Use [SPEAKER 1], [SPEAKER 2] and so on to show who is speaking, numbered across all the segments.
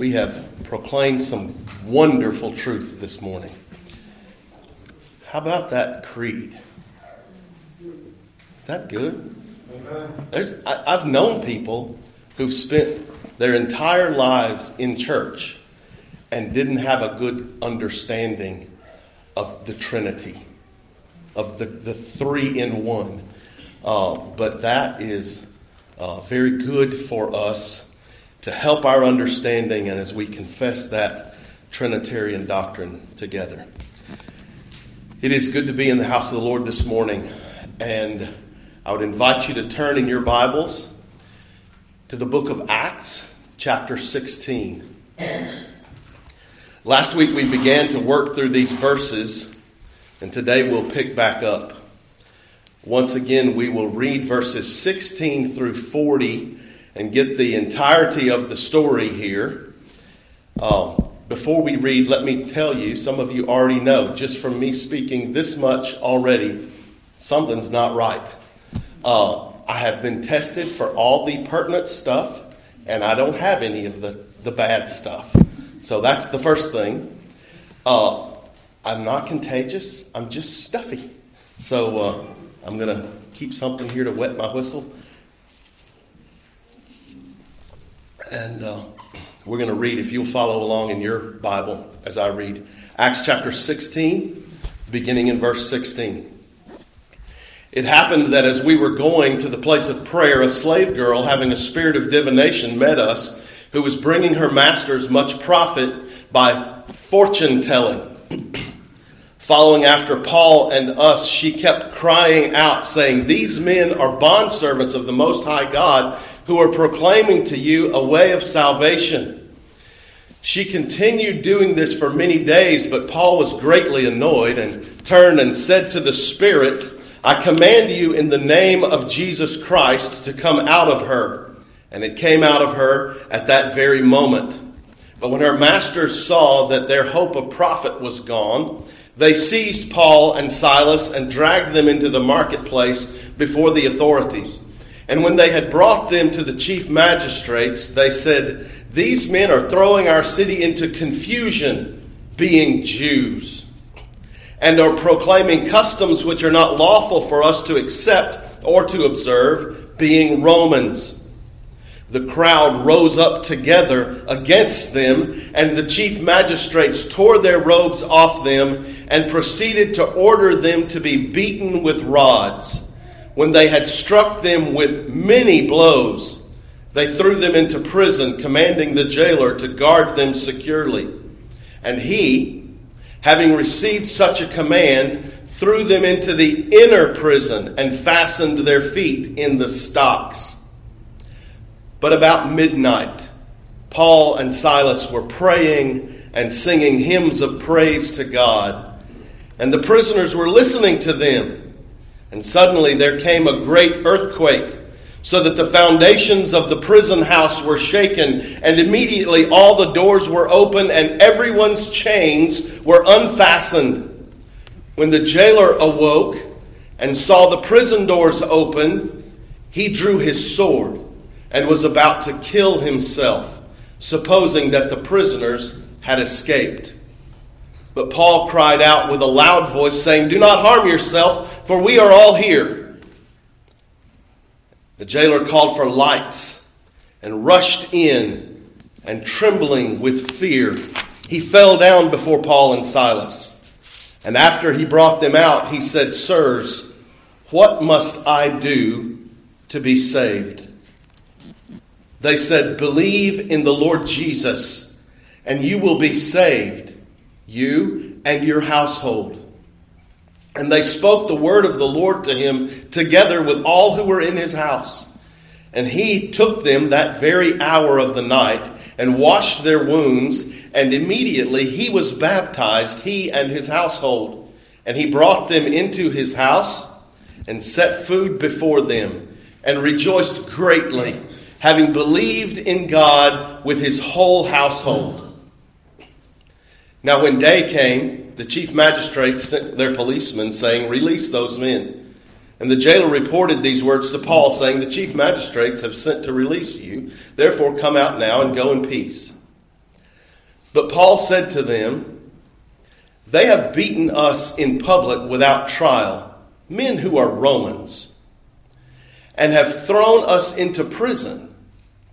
[SPEAKER 1] we have proclaimed some wonderful truth this morning. How about that creed? Is that good? There's, I, I've known people who've spent their entire lives in church and didn't have a good understanding of the Trinity, of the, the three in one. Uh, but that is uh, very good for us to help our understanding and as we confess that Trinitarian doctrine together. It is good to be in the house of the Lord this morning, and I would invite you to turn in your Bibles to the book of Acts, chapter 16. Last week we began to work through these verses, and today we'll pick back up. Once again, we will read verses 16 through 40 and get the entirety of the story here. Um, before we read, let me tell you, some of you already know, just from me speaking this much already, something's not right. Uh, I have been tested for all the pertinent stuff, and I don't have any of the, the bad stuff. So that's the first thing. Uh, I'm not contagious, I'm just stuffy. So uh, I'm going to keep something here to wet my whistle. And uh, we're going to read, if you'll follow along in your Bible as I read, Acts chapter 16, beginning in verse 16. It happened that as we were going to the place of prayer, a slave girl having a spirit of divination met us, who was bringing her masters much profit by fortune telling. Following after Paul and us, she kept crying out, saying, These men are bondservants of the Most High God who are proclaiming to you a way of salvation. She continued doing this for many days, but Paul was greatly annoyed and turned and said to the Spirit, I command you in the name of Jesus Christ to come out of her. And it came out of her at that very moment. But when her masters saw that their hope of profit was gone, they seized Paul and Silas and dragged them into the marketplace before the authorities. And when they had brought them to the chief magistrates, they said, These men are throwing our city into confusion, being Jews, and are proclaiming customs which are not lawful for us to accept or to observe, being Romans. The crowd rose up together against them, and the chief magistrates tore their robes off them and proceeded to order them to be beaten with rods. When they had struck them with many blows, they threw them into prison, commanding the jailer to guard them securely. And he, having received such a command, threw them into the inner prison and fastened their feet in the stocks. But about midnight, Paul and Silas were praying and singing hymns of praise to God, and the prisoners were listening to them. And suddenly there came a great earthquake, so that the foundations of the prison house were shaken, and immediately all the doors were open, and everyone's chains were unfastened. When the jailer awoke and saw the prison doors open, he drew his sword and was about to kill himself, supposing that the prisoners had escaped. But Paul cried out with a loud voice, saying, Do not harm yourself, for we are all here. The jailer called for lights and rushed in, and trembling with fear, he fell down before Paul and Silas. And after he brought them out, he said, Sirs, what must I do to be saved? They said, Believe in the Lord Jesus, and you will be saved you and your household. And they spoke the word of the Lord to him together with all who were in his house. And he took them that very hour of the night and washed their wounds, and immediately he was baptized, he and his household. And he brought them into his house and set food before them, and rejoiced greatly, having believed in God with his whole household. Now, when day came, the chief magistrates sent their policemen, saying, Release those men. And the jailer reported these words to Paul, saying, The chief magistrates have sent to release you. Therefore, come out now and go in peace. But Paul said to them, They have beaten us in public without trial, men who are Romans, and have thrown us into prison,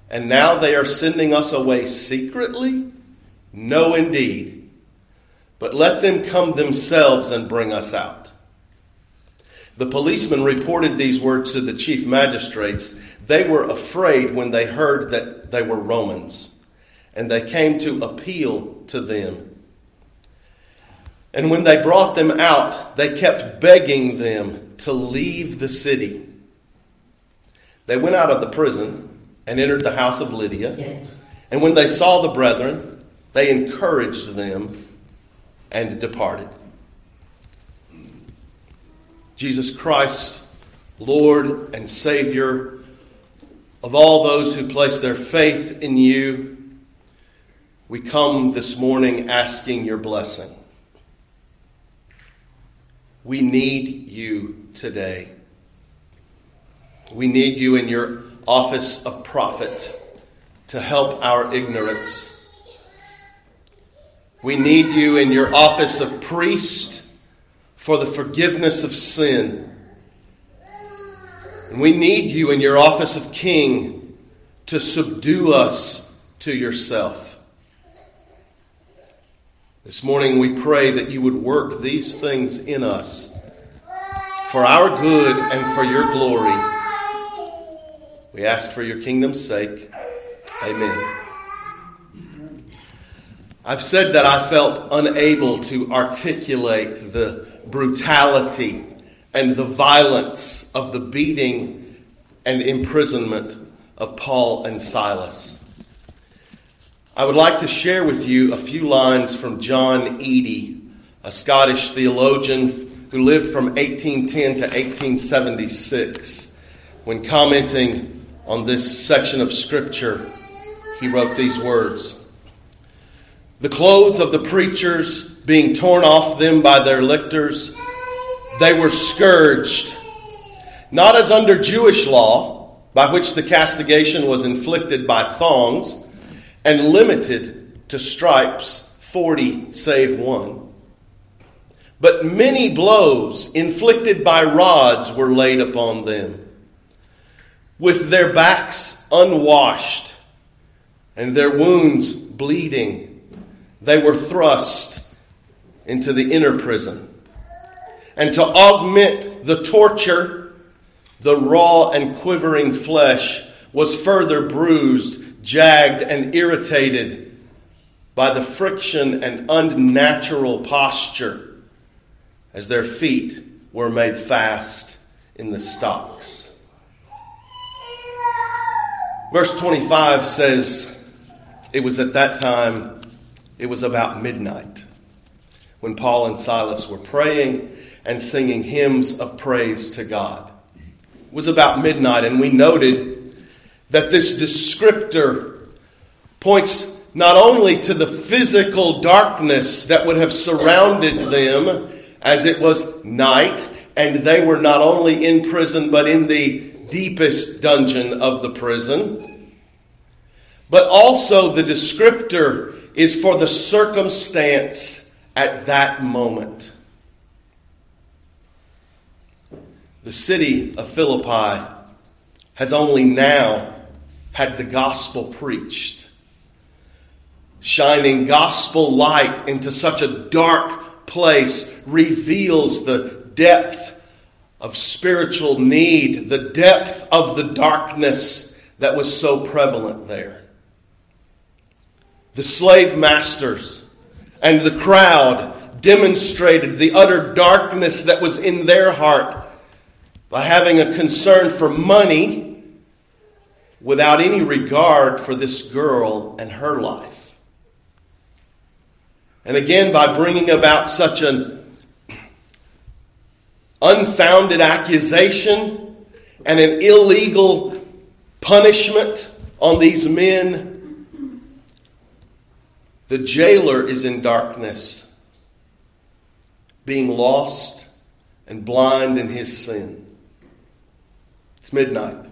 [SPEAKER 1] and now they are sending us away secretly? No, indeed. But let them come themselves and bring us out. The policemen reported these words to the chief magistrates. They were afraid when they heard that they were Romans and they came to appeal to them. And when they brought them out, they kept begging them to leave the city. They went out of the prison and entered the house of Lydia. And when they saw the brethren, they encouraged them and departed. Jesus Christ, Lord and Savior of all those who place their faith in you, we come this morning asking your blessing. We need you today. We need you in your office of prophet to help our ignorance. We need you in your office of priest for the forgiveness of sin. And we need you in your office of king to subdue us to yourself. This morning we pray that you would work these things in us for our good and for your glory. We ask for your kingdom's sake. Amen. I've said that I felt unable to articulate the brutality and the violence of the beating and imprisonment of Paul and Silas. I would like to share with you a few lines from John Eadie, a Scottish theologian who lived from 1810 to 1876. When commenting on this section of Scripture, he wrote these words The clothes of the preachers being torn off them by their lictors, they were scourged, not as under Jewish law, by which the castigation was inflicted by thongs and limited to stripes, 40 save one. But many blows inflicted by rods were laid upon them. With their backs unwashed and their wounds bleeding, they were thrust into the inner prison. And to augment the torture, the raw and quivering flesh was further bruised jagged and irritated by the friction and unnatural posture as their feet were made fast in the stocks. Verse 25 says, It was at that time, it was about midnight, when Paul and Silas were praying and singing hymns of praise to God. It was about midnight, and we noted that this descriptor points not only to the physical darkness that would have surrounded them as it was night, and they were not only in prison but in the deepest dungeon of the prison, but also the descriptor is for the circumstance at that moment. The city of Philippi has only now had the gospel preached, shining gospel light into such a dark place reveals the depth of spiritual need, the depth of the darkness that was so prevalent there. The slave masters and the crowd demonstrated the utter darkness that was in their heart by having a concern for money without any regard for this girl and her life. And again, by bringing about such an unfounded accusation and an illegal punishment on these men, the jailer is in darkness, being lost and blind in his sin. It's midnight.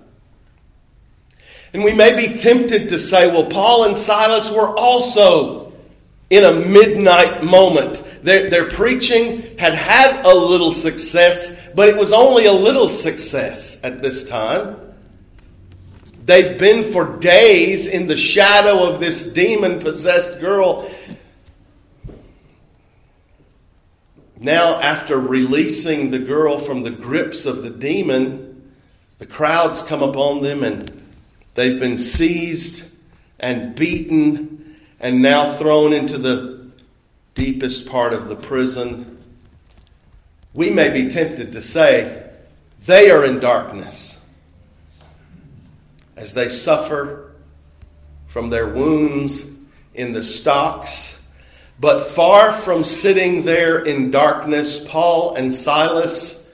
[SPEAKER 1] And we may be tempted to say, well, Paul and Silas were also in a midnight moment. Their, their preaching had had a little success, but it was only a little success at this time. They've been for days in the shadow of this demon possessed girl. Now, after releasing the girl from the grips of the demon, the crowds come upon them and they've been seized and beaten and now thrown into the deepest part of the prison. We may be tempted to say, they are in darkness as they suffer from their wounds in the stocks. But far from sitting there in darkness, Paul and Silas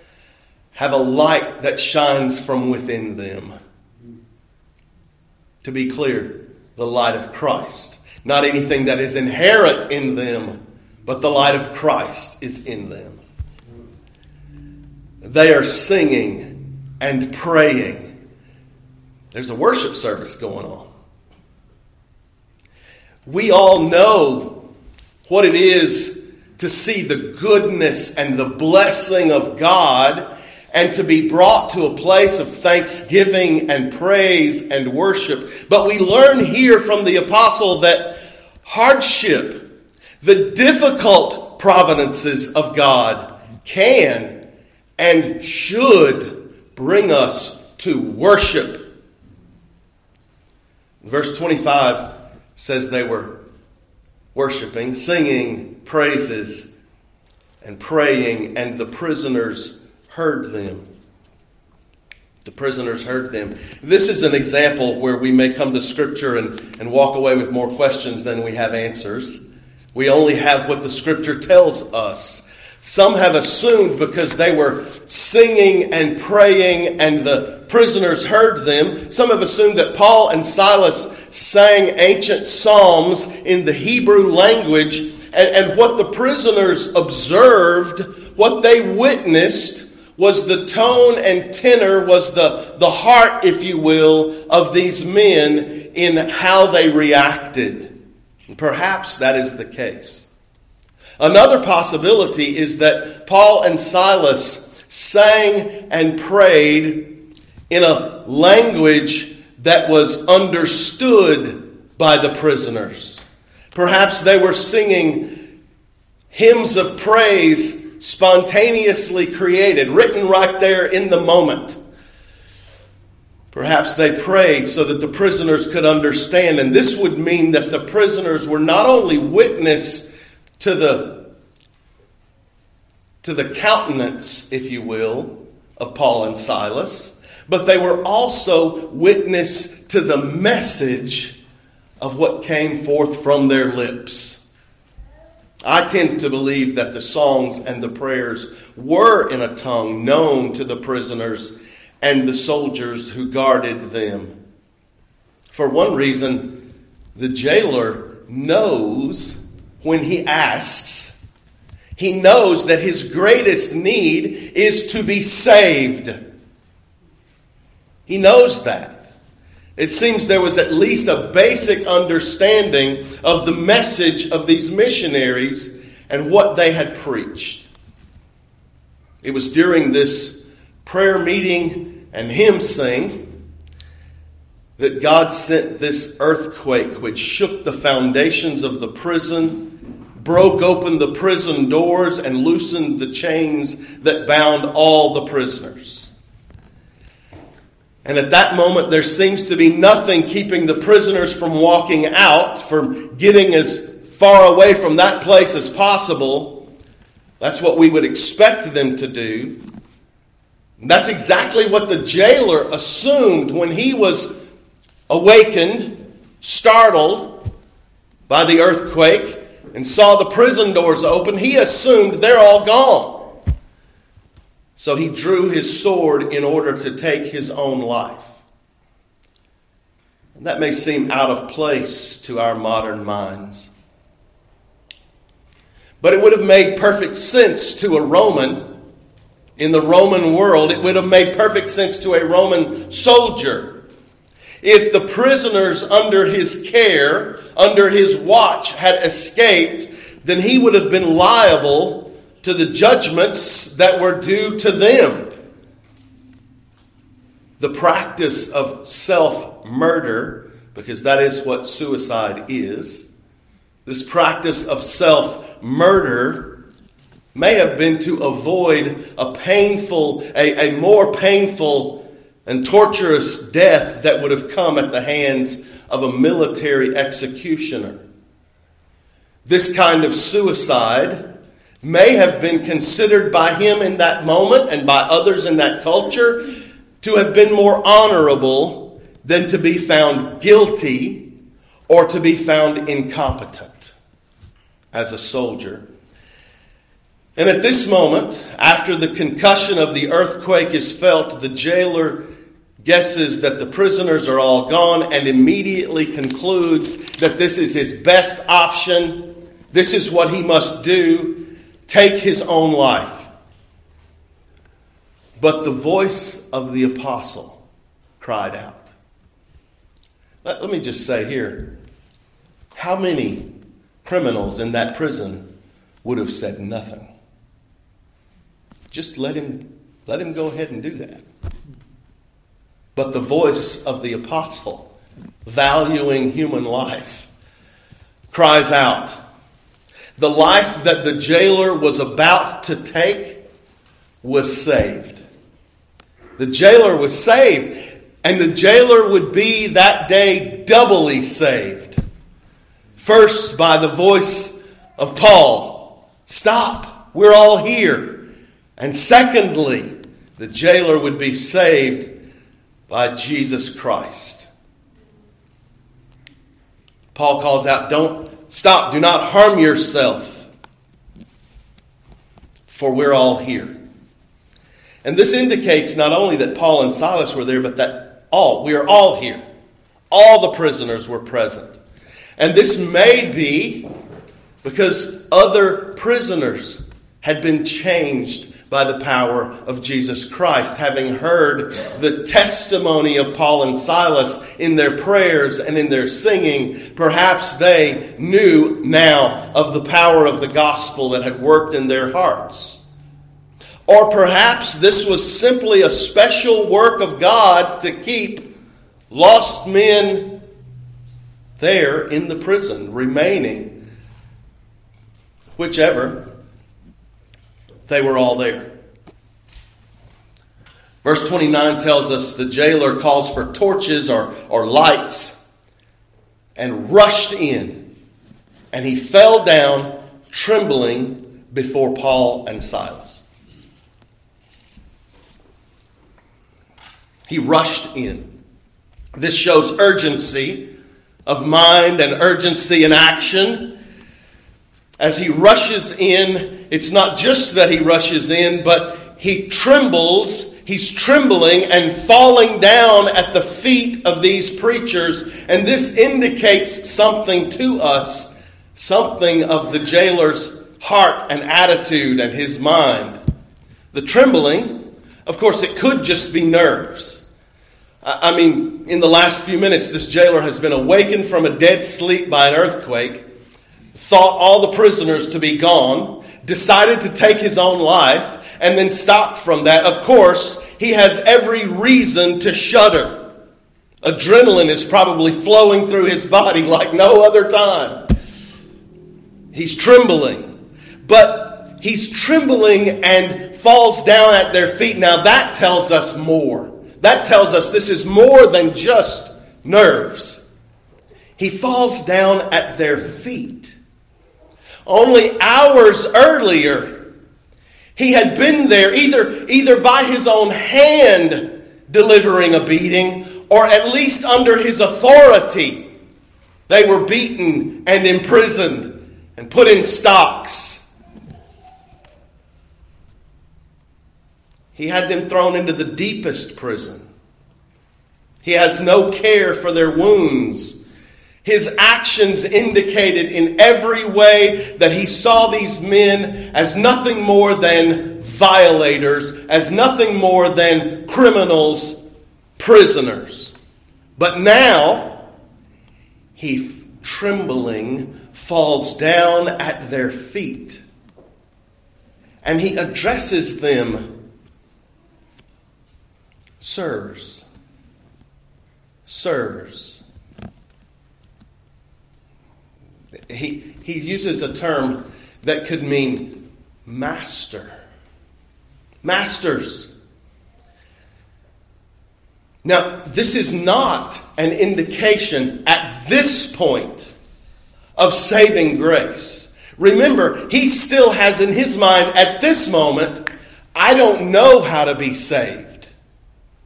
[SPEAKER 1] have a light that shines from within them. To be clear, the light of Christ. Not anything that is inherent in them, but the light of Christ is in them. They are singing and praying there's a worship service going on. We all know what it is to see the goodness and the blessing of God and to be brought to a place of thanksgiving and praise and worship. But we learn here from the apostle that hardship, the difficult providences of God, can and should bring us to worship Verse 25 says they were worshiping, singing praises, and praying, and the prisoners heard them. The prisoners heard them. This is an example where we may come to Scripture and, and walk away with more questions than we have answers. We only have what the Scripture tells us. Some have assumed because they were singing and praying and the prisoners heard them, some have assumed that Paul and Silas sang ancient psalms in the Hebrew language, and, and what the prisoners observed, what they witnessed, was the tone and tenor, was the, the heart, if you will, of these men in how they reacted. Perhaps that is the case. Another possibility is that Paul and Silas sang and prayed in a language that was understood by the prisoners. Perhaps they were singing hymns of praise spontaneously created, written right there in the moment. Perhaps they prayed so that the prisoners could understand, and this would mean that the prisoners were not only witness to the, to the countenance, if you will, of Paul and Silas, but they were also witness to the message of what came forth from their lips. I tend to believe that the songs and the prayers were in a tongue known to the prisoners and the soldiers who guarded them. For one reason, the jailer knows when he asks. He knows that his greatest need is to be saved. He knows that. It seems there was at least a basic understanding of the message of these missionaries and what they had preached. It was during this prayer meeting and hymn sing that God sent this earthquake which shook the foundations of the prison broke open the prison doors and loosened the chains that bound all the prisoners. And at that moment, there seems to be nothing keeping the prisoners from walking out, from getting as far away from that place as possible. That's what we would expect them to do. that's exactly what the jailer assumed when he was awakened, startled by the earthquake and saw the prison doors open, he assumed they're all gone. So he drew his sword in order to take his own life. And that may seem out of place to our modern minds. But it would have made perfect sense to a Roman. In the Roman world, it would have made perfect sense to a Roman soldier. If the prisoners under his care, under his watch, had escaped, then he would have been liable to the judgments that were due to them. The practice of self murder, because that is what suicide is, this practice of self murder may have been to avoid a painful, a, a more painful and torturous death that would have come at the hands of a military executioner. This kind of suicide may have been considered by him in that moment and by others in that culture to have been more honorable than to be found guilty or to be found incompetent as a soldier. And at this moment, after the concussion of the earthquake is felt, the jailer guesses that the prisoners are all gone and immediately concludes that this is his best option. This is what he must do take his own life. But the voice of the apostle cried out. Let, let me just say here how many criminals in that prison would have said nothing? Just let him, let him go ahead and do that but the voice of the apostle, valuing human life, cries out. The life that the jailer was about to take was saved. The jailer was saved, and the jailer would be that day doubly saved. First, by the voice of Paul Stop, we're all here. And secondly, the jailer would be saved by Jesus Christ. Paul calls out, Don't stop, do not harm yourself, for we're all here. And this indicates not only that Paul and Silas were there, but that all, we are all here. All the prisoners were present. And this may be because other prisoners had been changed by the power of Jesus Christ. Having heard the testimony of Paul and Silas in their prayers and in their singing, perhaps they knew now of the power of the gospel that had worked in their hearts. Or perhaps this was simply a special work of God to keep lost men there in the prison, remaining. Whichever, they were all there. Verse 29 tells us the jailer calls for torches or, or lights and rushed in. And he fell down trembling before Paul and Silas. He rushed in. This shows urgency of mind and urgency in action. As he rushes in, it's not just that he rushes in, but he trembles. He's trembling and falling down at the feet of these preachers. And this indicates something to us, something of the jailer's heart and attitude and his mind. The trembling, of course, it could just be nerves. I mean, in the last few minutes, this jailer has been awakened from a dead sleep by an earthquake, thought all the prisoners to be gone, decided to take his own life and then stopped from that, of course, he has every reason to shudder. Adrenaline is probably flowing through his body like no other time. He's trembling. But he's trembling and falls down at their feet. Now that tells us more. That tells us this is more than just nerves. He falls down at their feet. Only hours earlier, he had been there either, either by his own hand delivering a beating or at least under his authority. They were beaten and imprisoned and put in stocks. He had them thrown into the deepest prison. He has no care for their wounds his actions indicated in every way that he saw these men as nothing more than violators, as nothing more than criminals, prisoners. But now, he trembling falls down at their feet and he addresses them sirs sirs he, he uses a term that could mean master masters now this is not an indication at this point of saving grace Remember, he still has in his mind at this moment, I don't know how to be saved.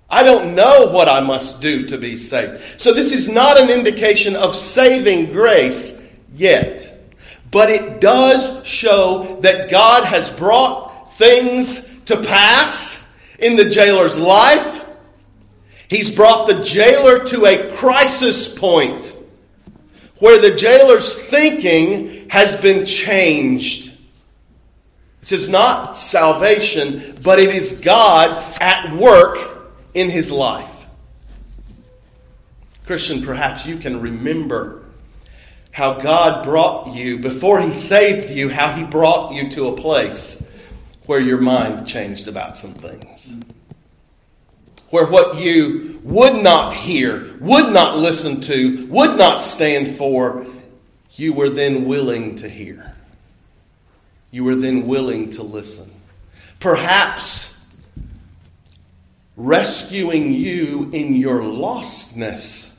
[SPEAKER 1] I don't know what I must do to be saved. So this is not an indication of saving grace yet. But it does show that God has brought things to pass in the jailer's life. He's brought the jailer to a crisis point where the jailer's thinking has been changed. This is not salvation, but it is God at work in his life. Christian, perhaps you can remember how God brought you, before he saved you, how he brought you to a place where your mind changed about some things where what you would not hear, would not listen to, would not stand for, you were then willing to hear. You were then willing to listen. Perhaps rescuing you in your lostness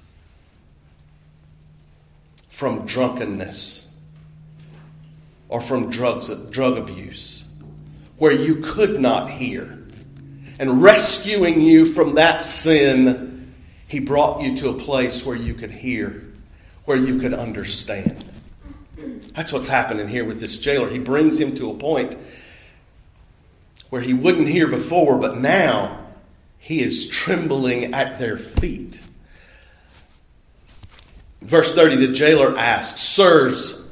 [SPEAKER 1] from drunkenness or from drugs, drug abuse, where you could not hear and rescuing you from that sin, He brought you to a place where you could hear, where you could understand. That's what's happening here with this jailer. He brings him to a point where he wouldn't hear before, but now he is trembling at their feet. Verse 30 the jailer asks, Sirs,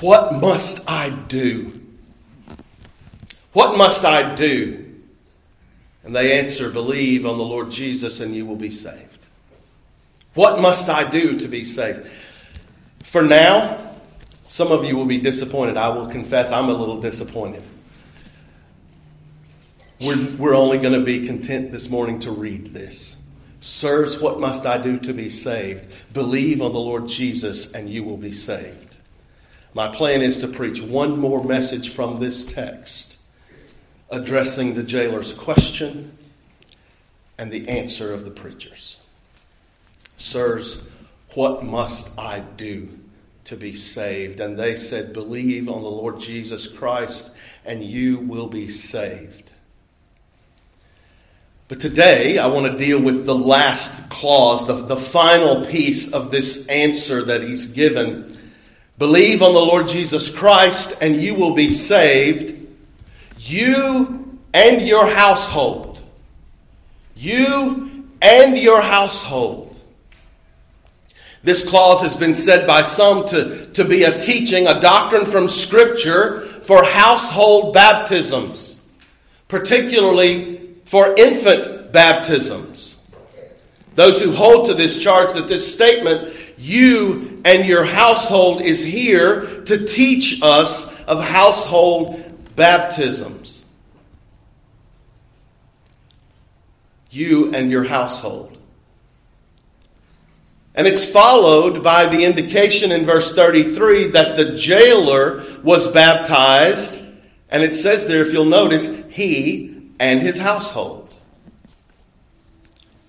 [SPEAKER 1] what must I do? What must I do? And they answer, Believe on the Lord Jesus and you will be saved. What must I do to be saved? For now, some of you will be disappointed. I will confess I'm a little disappointed. We're, we're only going to be content this morning to read this. Sirs, what must I do to be saved? Believe on the Lord Jesus and you will be saved. My plan is to preach one more message from this text addressing the jailer's question and the answer of the preachers. Sirs, what must I do to be saved? And they said, Believe on the Lord Jesus Christ, and you will be saved. But today, I want to deal with the last clause, the, the final piece of this answer that he's given. Believe on the Lord Jesus Christ, and you will be saved you and your household. You and your household. This clause has been said by some to, to be a teaching, a doctrine from Scripture for household baptisms, particularly for infant baptisms. Those who hold to this charge that this statement, you and your household, is here to teach us of household baptisms. You and your household. And it's followed by the indication in verse 33 that the jailer was baptized. And it says there, if you'll notice, he and his household.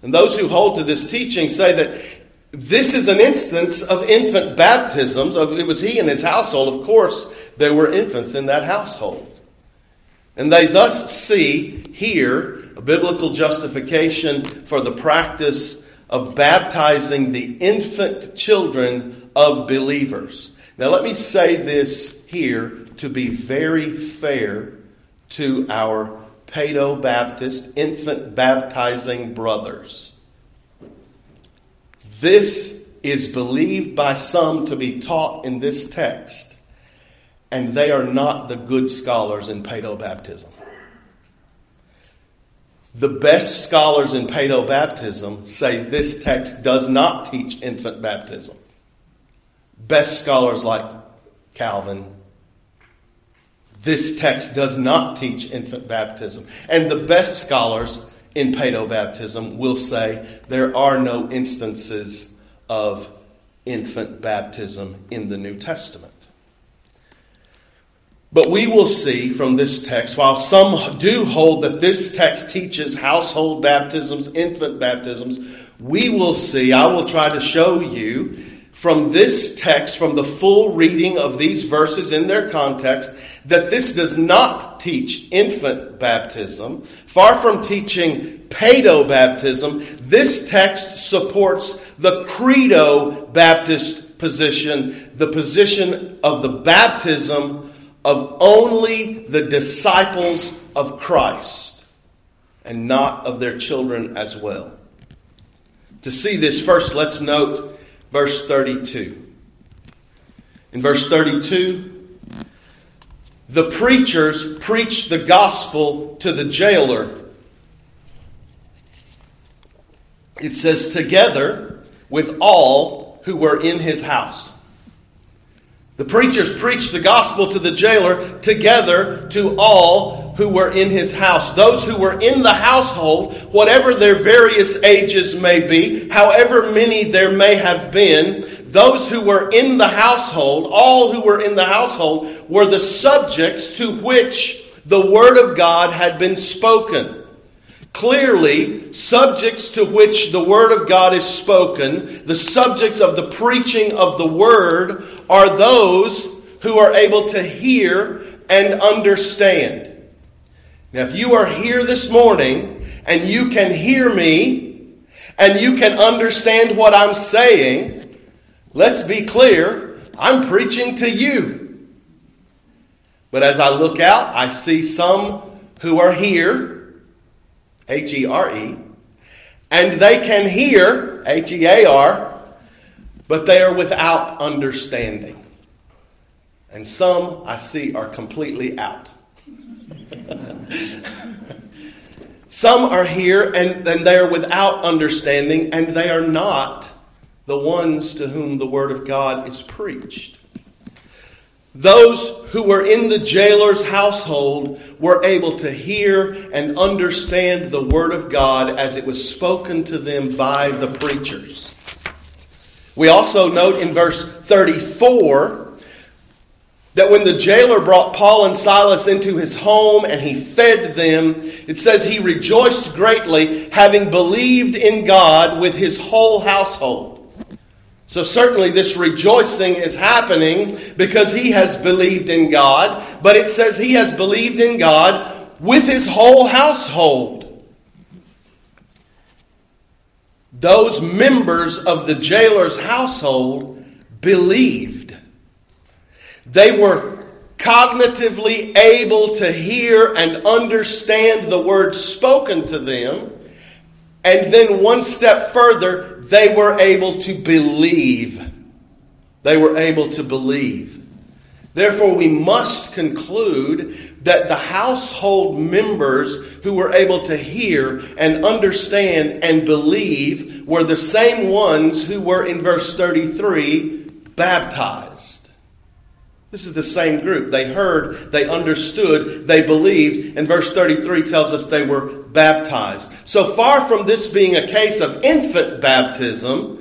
[SPEAKER 1] And those who hold to this teaching say that this is an instance of infant baptisms. It was he and his household. Of course, there were infants in that household. And they thus see here a biblical justification for the practice of baptizing the infant children of believers. Now, let me say this here to be very fair to our Paedo Baptist infant baptizing brothers. This is believed by some to be taught in this text and they are not the good scholars in paedo baptism. The best scholars in paedo baptism say this text does not teach infant baptism. Best scholars like Calvin, this text does not teach infant baptism. And the best scholars in paedo baptism will say there are no instances of infant baptism in the New Testament. But we will see from this text, while some do hold that this text teaches household baptisms, infant baptisms, we will see, I will try to show you from this text, from the full reading of these verses in their context, that this does not teach infant baptism. Far from teaching paedo baptism, this text supports the credo Baptist position, the position of the baptism of only the disciples of Christ and not of their children as well. To see this, first let's note verse 32. In verse 32, the preachers preach the gospel to the jailer. It says, together with all who were in his house. The preachers preached the gospel to the jailer together to all who were in his house. Those who were in the household, whatever their various ages may be, however many there may have been, those who were in the household, all who were in the household, were the subjects to which the word of God had been spoken. Clearly, subjects to which the Word of God is spoken, the subjects of the preaching of the Word, are those who are able to hear and understand. Now, if you are here this morning and you can hear me and you can understand what I'm saying, let's be clear, I'm preaching to you. But as I look out, I see some who are here H E R E, and they can hear, H E A R, but they are without understanding. And some I see are completely out. some are here and, and they are without understanding, and they are not the ones to whom the Word of God is preached. Those who were in the jailer's household were able to hear and understand the Word of God as it was spoken to them by the preachers. We also note in verse 34 that when the jailer brought Paul and Silas into his home and he fed them, it says he rejoiced greatly, having believed in God with his whole household. So, certainly, this rejoicing is happening because he has believed in God, but it says he has believed in God with his whole household. Those members of the jailer's household believed. They were cognitively able to hear and understand the words spoken to them and then one step further, they were able to believe. They were able to believe. Therefore, we must conclude that the household members who were able to hear and understand and believe were the same ones who were in verse 33 baptized. This is the same group. They heard, they understood, they believed, and verse 33 tells us they were baptized. So far from this being a case of infant baptism,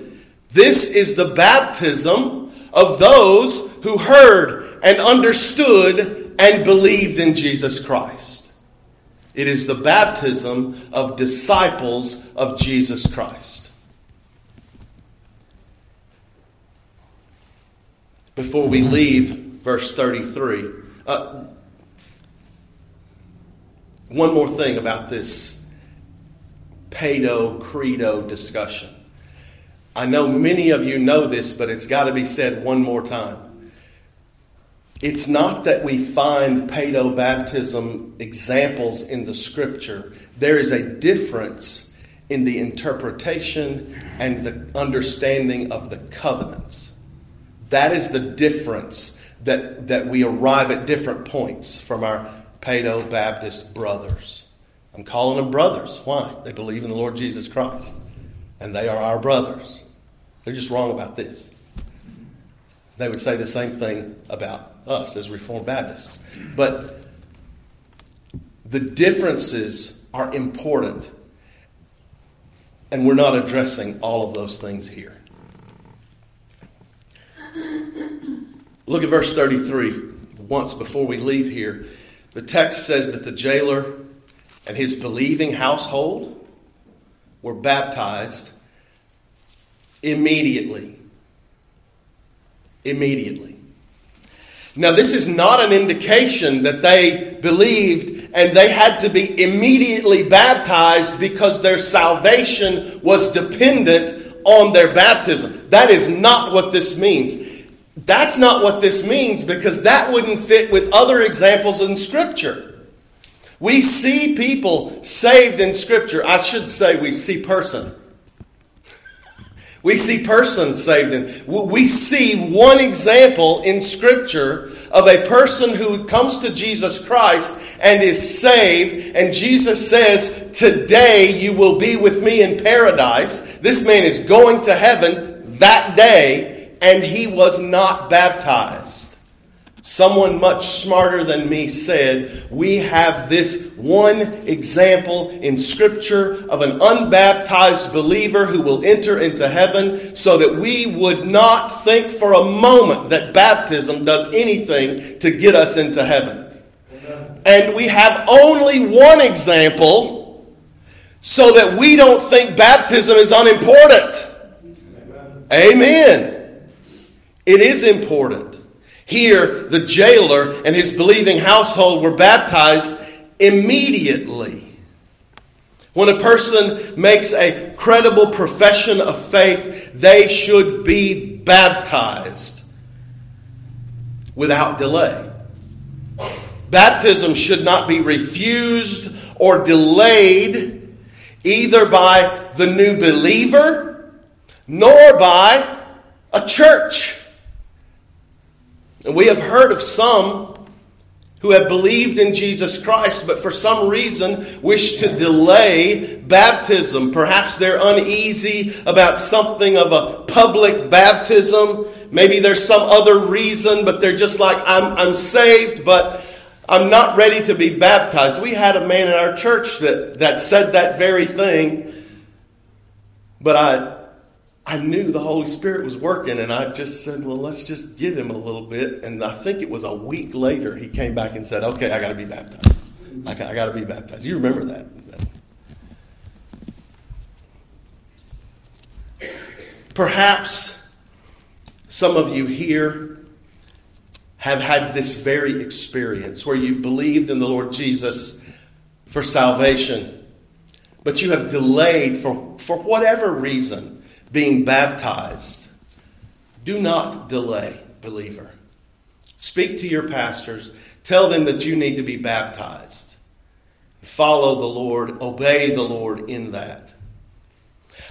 [SPEAKER 1] this is the baptism of those who heard and understood and believed in Jesus Christ. It is the baptism of disciples of Jesus Christ. Before we leave verse 33. Uh, one more thing about this paedo credo discussion. I know many of you know this, but it's got to be said one more time. It's not that we find paedo baptism examples in the scripture. There is a difference in the interpretation and the understanding of the covenants. That is the difference that, that we arrive at different points from our Paedo Baptist brothers. I'm calling them brothers. Why? They believe in the Lord Jesus Christ. And they are our brothers. They're just wrong about this. They would say the same thing about us as Reformed Baptists. But the differences are important. And we're not addressing all of those things here. Look at verse 33 once before we leave here. The text says that the jailer and his believing household were baptized immediately. Immediately. Now, this is not an indication that they believed and they had to be immediately baptized because their salvation was dependent on their baptism. That is not what this means. That's not what this means because that wouldn't fit with other examples in Scripture. We see people saved in Scripture. I should say we see person. We see person saved in. We see one example in Scripture of a person who comes to Jesus Christ and is saved, and Jesus says, Today you will be with me in paradise. This man is going to heaven that day and he was not baptized. Someone much smarter than me said, We have this one example in Scripture of an unbaptized believer who will enter into heaven so that we would not think for a moment that baptism does anything to get us into heaven. And we have only one example so that we don't think baptism is unimportant. Amen. It is important. Here, the jailer and his believing household were baptized immediately. When a person makes a credible profession of faith, they should be baptized without delay. Baptism should not be refused or delayed either by the new believer nor by a church. And we have heard of some who have believed in Jesus Christ, but for some reason wish to delay baptism. Perhaps they're uneasy about something of a public baptism. Maybe there's some other reason, but they're just like, I'm, I'm saved, but I'm not ready to be baptized. We had a man in our church that, that said that very thing, but I, I knew the Holy Spirit was working, and I just said, Well, let's just give him a little bit. And I think it was a week later he came back and said, Okay, I got to be baptized. I got, to be baptized. You remember that. Perhaps some of you here have had this very experience where you've believed in the Lord Jesus for salvation, but you have delayed for, for whatever reason being baptized. Do not delay, believer. Speak to your pastors. Tell them that you need to be baptized. Follow the Lord, obey the Lord in that.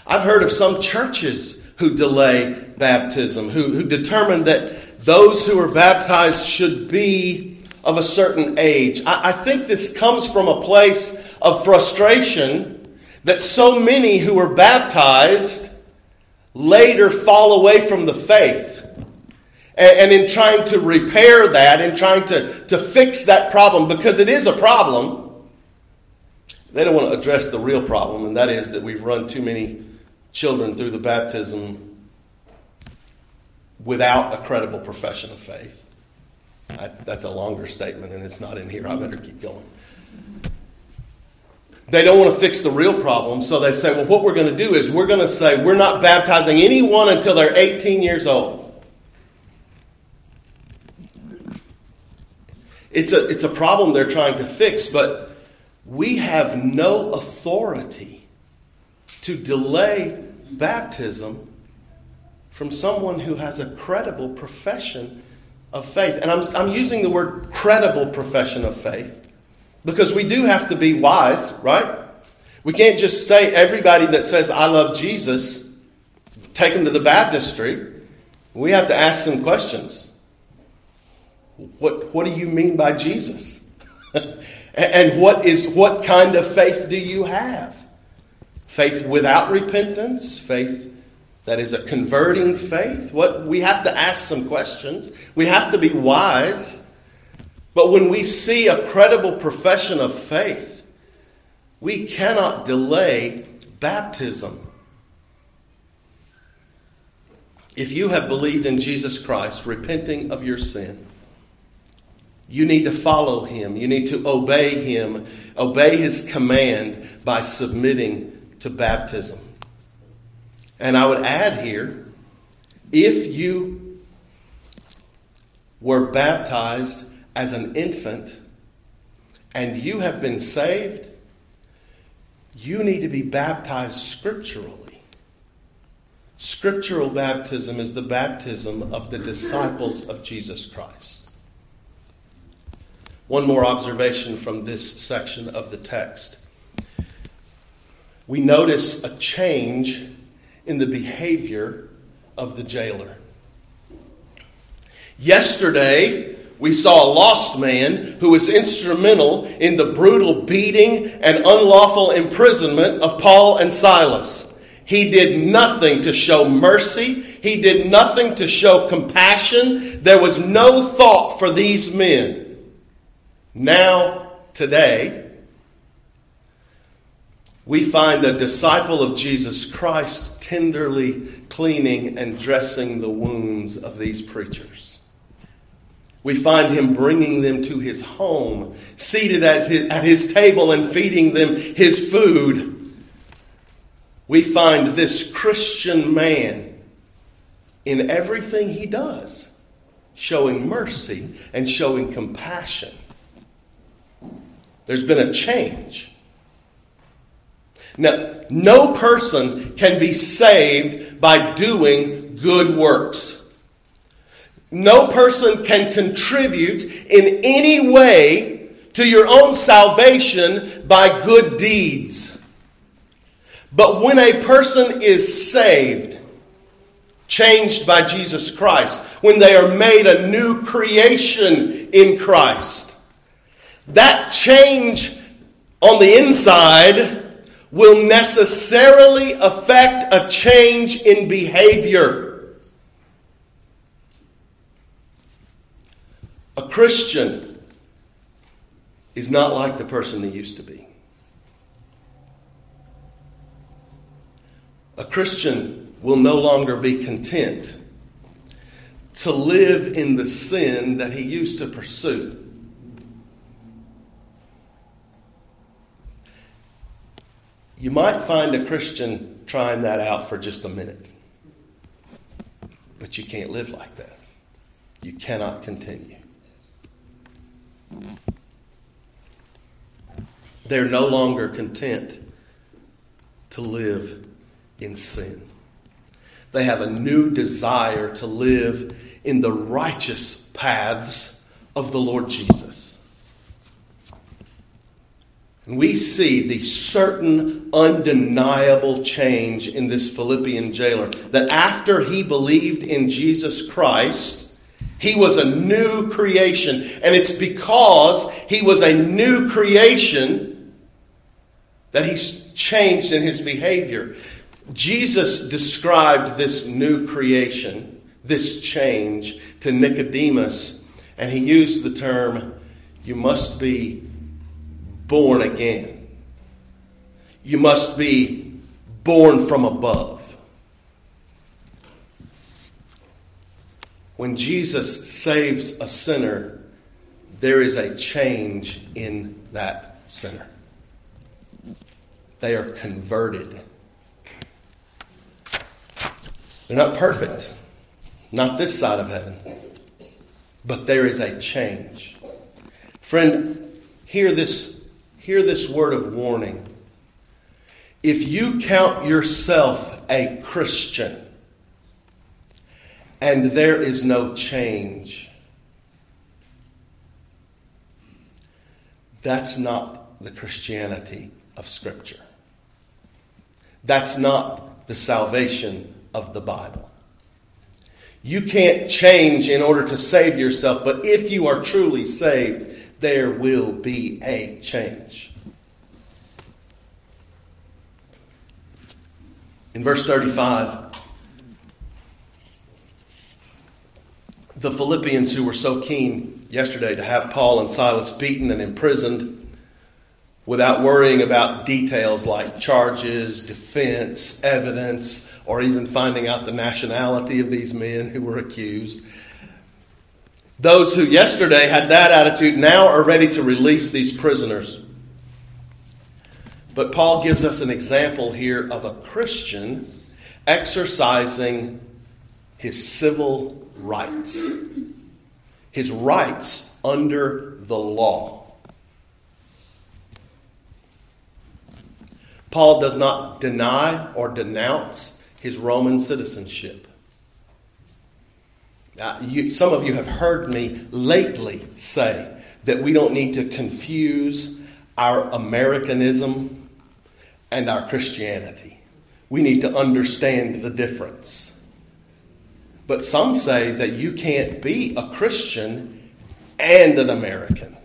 [SPEAKER 1] I've heard of some churches who delay baptism, who, who determine that those who are baptized should be of a certain age. I, I think this comes from a place of frustration that so many who are baptized later fall away from the faith. And, in trying to repair that, and trying to, to fix that problem, because it is a problem, they don't want to address the real problem, and that is that we've run too many children through the baptism without a credible profession of faith. That's, that's a longer statement, and it's not in here. I better keep going. They don't want to fix the real problem, so they say, well, what we're going to do is we're going to say we're not baptizing anyone until they're 18 years old. It's a, it's a problem they're trying to fix, but we have no authority to delay baptism from someone who has a credible profession of faith. And I'm, I'm using the word credible profession of faith because we do have to be wise, right? We can't just say everybody that says, I love Jesus, take them to the baptistry. We have to ask some questions. What, what do you mean by Jesus? and what is what kind of faith do you have? Faith without repentance, faith that is a converting faith. What we have to ask some questions. We have to be wise. But when we see a credible profession of faith, we cannot delay baptism. If you have believed in Jesus Christ, repenting of your sin, you need to follow him. You need to obey him, obey his command by submitting to baptism. And I would add here if you were baptized as an infant and you have been saved, you need to be baptized scripturally. Scriptural baptism is the baptism of the disciples of Jesus Christ. One more observation from this section of the text. We notice a change in the behavior of the jailer. Yesterday, we saw a lost man who was instrumental in the brutal beating and unlawful imprisonment of Paul and Silas. He did nothing to show mercy. He did nothing to show compassion. There was no thought for these men. Now, today, we find a disciple of Jesus Christ tenderly cleaning and dressing the wounds of these preachers. We find him bringing them to his home, seated his, at his table and feeding them his food. We find this Christian man in everything he does, showing mercy and showing compassion. There's been a change. Now, no person can be saved by doing good works. No person can contribute in any way to your own salvation by good deeds. But when a person is saved, changed by Jesus Christ, when they are made a new creation in Christ, that change on the inside will necessarily affect a change in behavior. A Christian is not like the person they used to be. A Christian will no longer be content to live in the sin that he used to pursue. You might find a Christian trying that out for just a minute, but you can't live like that. You cannot continue. They're no longer content to live in sin. They have a new desire to live in the righteous paths of the Lord Jesus. And we see the certain, undeniable change in this Philippian jailer that after he believed in Jesus Christ, he was a new creation. And it's because he was a new creation that he's changed in his behavior. Jesus described this new creation, this change, to Nicodemus, and he used the term, you must be born again. You must be born from above. When Jesus saves a sinner, there is a change in that sinner. They are converted. They're not perfect, not this side of heaven, but there is a change. Friend, hear this, hear this word of warning. If you count yourself a Christian, and there is no change. That's not the Christianity of Scripture. That's not the salvation of the Bible. You can't change in order to save yourself, but if you are truly saved, there will be a change. In verse 35, the Philippians who were so keen yesterday to have Paul and Silas beaten and imprisoned without worrying about details like charges, defense, evidence, or even finding out the nationality of these men who were accused. Those who yesterday had that attitude now are ready to release these prisoners. But Paul gives us an example here of a Christian exercising his civil rights, his rights under the law. Paul does not deny or denounce his Roman citizenship. Now, you, some of you have heard me lately say that we don't need to confuse our Americanism and our Christianity. We need to understand the difference. But some say that you can't be a Christian and an American.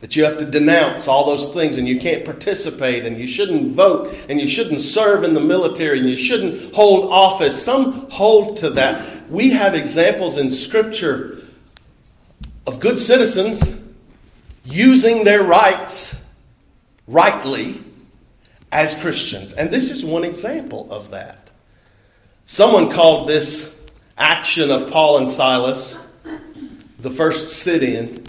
[SPEAKER 1] That you have to denounce all those things and you can't participate and you shouldn't vote and you shouldn't serve in the military and you shouldn't hold office. Some hold to that. We have examples in Scripture of good citizens using their rights rightly as Christians. And this is one example of that. Someone called this action of Paul and Silas, the first sit in,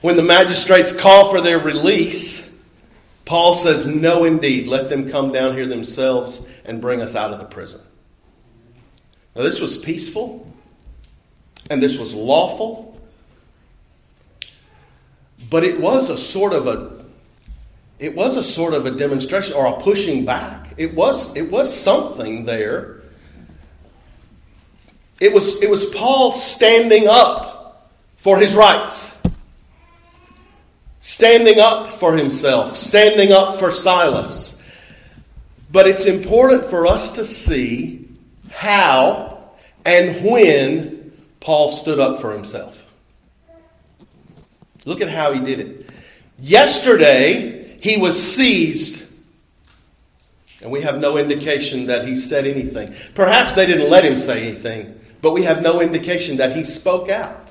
[SPEAKER 1] when the magistrates call for their release, Paul says, No, indeed, let them come down here themselves and bring us out of the prison. Now, this was peaceful and this was lawful, but it was a sort of a it was a sort of a demonstration or a pushing back. It was, it was something there. It was, it was Paul standing up for his rights, standing up for himself, standing up for Silas. But it's important for us to see how and when Paul stood up for himself. Look at how he did it. Yesterday, he was seized. And we have no indication that he said anything. Perhaps they didn't let him say anything, but we have no indication that he spoke out.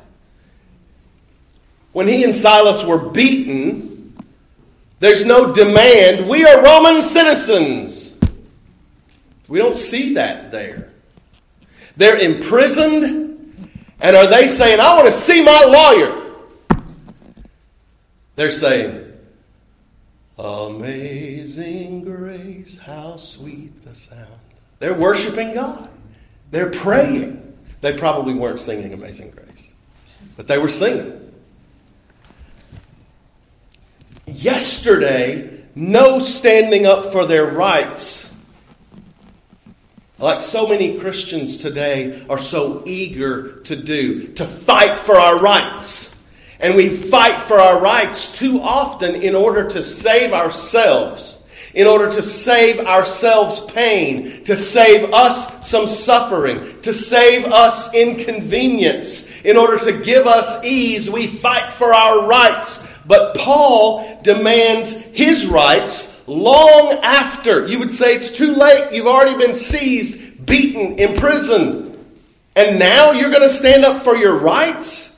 [SPEAKER 1] When he and Silas were beaten, there's no demand. We are Roman citizens. We don't see that there. They're imprisoned, and are they saying, I want to see my lawyer? They're saying, Amazing grace, how sweet the sound. They're worshiping God. They're praying. They probably weren't singing Amazing Grace, but they were singing. Yesterday, no standing up for their rights. Like so many Christians today are so eager to do, to fight for our rights. And we fight for our rights too often in order to save ourselves, in order to save ourselves pain, to save us some suffering, to save us inconvenience, in order to give us ease. We fight for our rights. But Paul demands his rights long after. You would say it's too late. You've already been seized, beaten, imprisoned. And now you're going to stand up for your rights?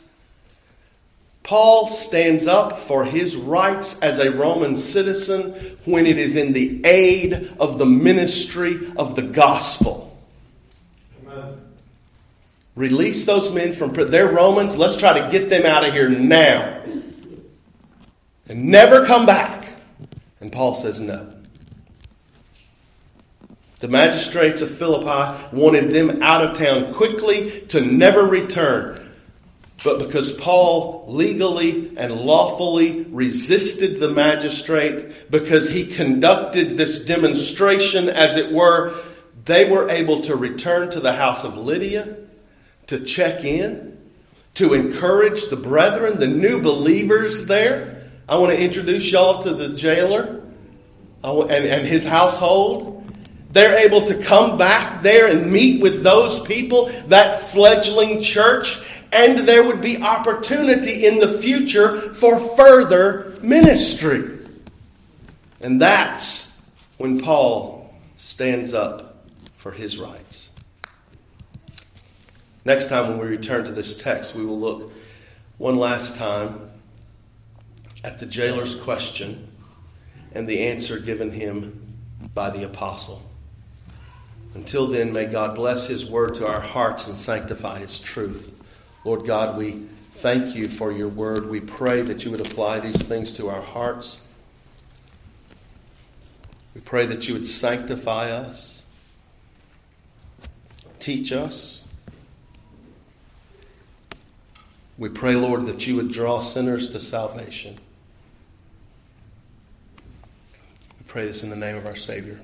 [SPEAKER 1] Paul stands up for his rights as a Roman citizen when it is in the aid of the ministry of the gospel. Amen. Release those men from prison. They're Romans. Let's try to get them out of here now. And never come back. And Paul says no. The magistrates of Philippi wanted them out of town quickly to never return. But because Paul legally and lawfully resisted the magistrate, because he conducted this demonstration, as it were, they were able to return to the house of Lydia to check in, to encourage the brethren, the new believers there. I want to introduce y'all to the jailer and, and his household. They're able to come back there and meet with those people, that fledgling church, and there would be opportunity in the future for further ministry. And that's when Paul stands up for his rights. Next time, when we return to this text, we will look one last time at the jailer's question and the answer given him by the apostle. Until then, may God bless his word to our hearts and sanctify his truth. Lord God, we thank you for your word. We pray that you would apply these things to our hearts. We pray that you would sanctify us, teach us. We pray, Lord, that you would draw sinners to salvation. We pray this in the name of our Savior.